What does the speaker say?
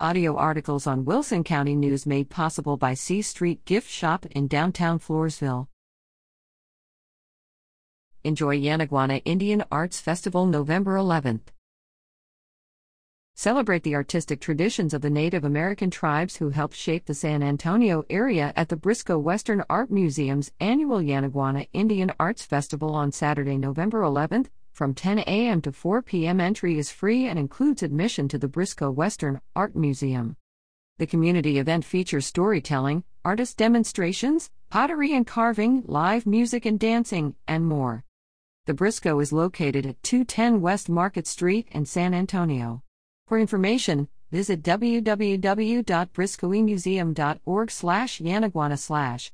Audio articles on Wilson County News made possible by C Street Gift Shop in downtown Floresville. Enjoy Yanaguana Indian Arts Festival November 11th. Celebrate the artistic traditions of the Native American tribes who helped shape the San Antonio area at the Briscoe Western Art Museum's annual Yanaguana Indian Arts Festival on Saturday, November 11th from 10 a.m. to 4 p.m. Entry is free and includes admission to the Briscoe Western Art Museum. The community event features storytelling, artist demonstrations, pottery and carving, live music and dancing, and more. The Briscoe is located at 210 West Market Street in San Antonio. For information, visit www.briscoemuseum.org/yanaguana/.